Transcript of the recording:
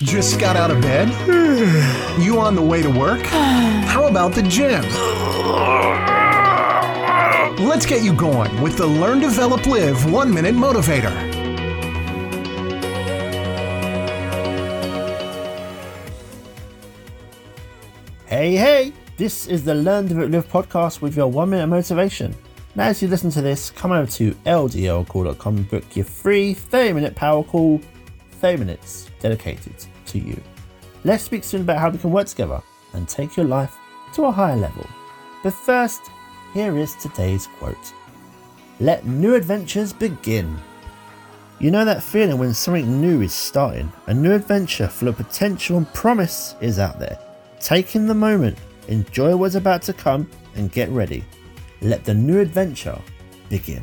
Just got out of bed? You on the way to work? How about the gym? Let's get you going with the Learn, Develop, Live One Minute Motivator. Hey, hey! This is the Learn, Develop, Live podcast with your one minute motivation. Now, as you listen to this, come over to ldlcall.com and book your free 30 minute power call, 30 minutes dedicated to you. Let's speak soon about how we can work together and take your life to a higher level. But first, here is today's quote Let new adventures begin. You know that feeling when something new is starting, a new adventure full of potential and promise is out there. Take in the moment, enjoy what's about to come, and get ready. Let the new adventure begin.